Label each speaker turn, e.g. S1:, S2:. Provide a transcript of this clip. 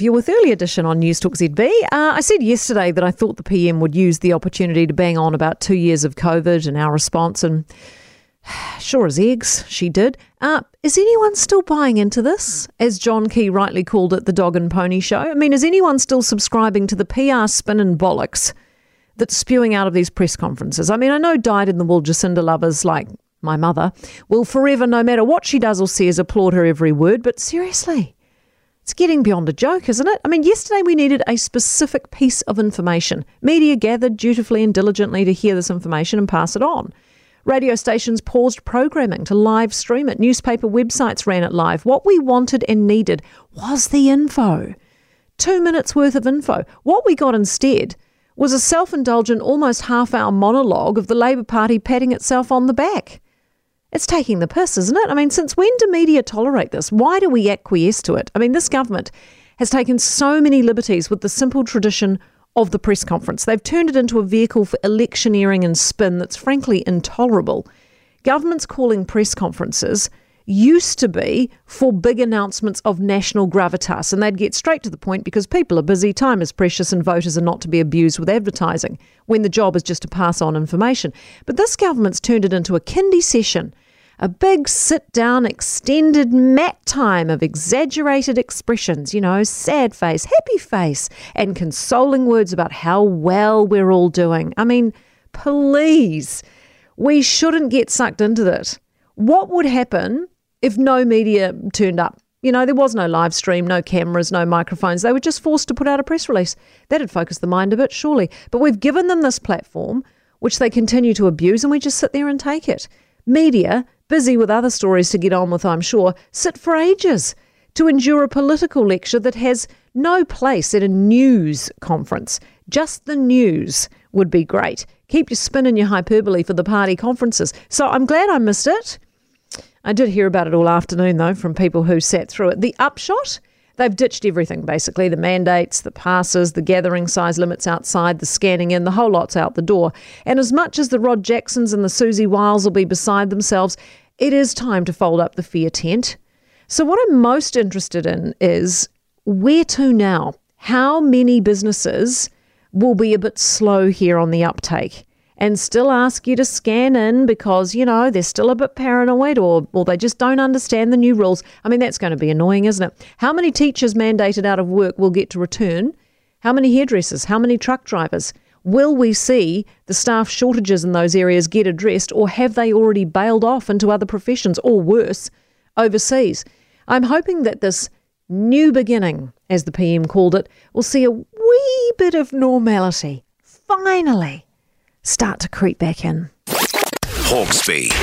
S1: You're with Early Edition on Newstalk ZB. Uh, I said yesterday that I thought the PM would use the opportunity to bang on about two years of COVID and our response, and sure as eggs, she did. Uh, is anyone still buying into this? As John Key rightly called it, the dog and pony show. I mean, is anyone still subscribing to the PR spin and bollocks that's spewing out of these press conferences? I mean, I know dyed in the wool Jacinda lovers like my mother will forever, no matter what she does or says, applaud her every word, but seriously. It's getting beyond a joke, isn't it? I mean, yesterday we needed a specific piece of information. Media gathered dutifully and diligently to hear this information and pass it on. Radio stations paused programming to live stream it. Newspaper websites ran it live. What we wanted and needed was the info. Two minutes worth of info. What we got instead was a self indulgent, almost half hour monologue of the Labour Party patting itself on the back. It's taking the piss, isn't it? I mean, since when do media tolerate this? Why do we acquiesce to it? I mean, this government has taken so many liberties with the simple tradition of the press conference. They've turned it into a vehicle for electioneering and spin that's frankly intolerable. Governments calling press conferences used to be for big announcements of national gravitas, and they'd get straight to the point because people are busy, time is precious, and voters are not to be abused with advertising when the job is just to pass on information. But this government's turned it into a kindy session a big sit down, extended mat time of exaggerated expressions, you know, sad face, happy face, and consoling words about how well we're all doing. I mean, please, we shouldn't get sucked into that. What would happen if no media turned up? You know, there was no live stream, no cameras, no microphones. They were just forced to put out a press release. That'd focus the mind a bit, surely. But we've given them this platform, which they continue to abuse, and we just sit there and take it. Media busy with other stories to get on with, I'm sure, sit for ages to endure a political lecture that has no place at a news conference. Just the news would be great. Keep your spin and your hyperbole for the party conferences. So I'm glad I missed it. I did hear about it all afternoon, though, from people who sat through it. The upshot They've ditched everything basically the mandates, the passes, the gathering size limits outside, the scanning in, the whole lot's out the door. And as much as the Rod Jacksons and the Siouxsie Wiles will be beside themselves, it is time to fold up the fear tent. So, what I'm most interested in is where to now? How many businesses will be a bit slow here on the uptake? And still ask you to scan in because, you know, they're still a bit paranoid or, or they just don't understand the new rules. I mean, that's going to be annoying, isn't it? How many teachers mandated out of work will get to return? How many hairdressers? How many truck drivers? Will we see the staff shortages in those areas get addressed or have they already bailed off into other professions or worse, overseas? I'm hoping that this new beginning, as the PM called it, will see a wee bit of normality. Finally start to creep back in. Hawkesby.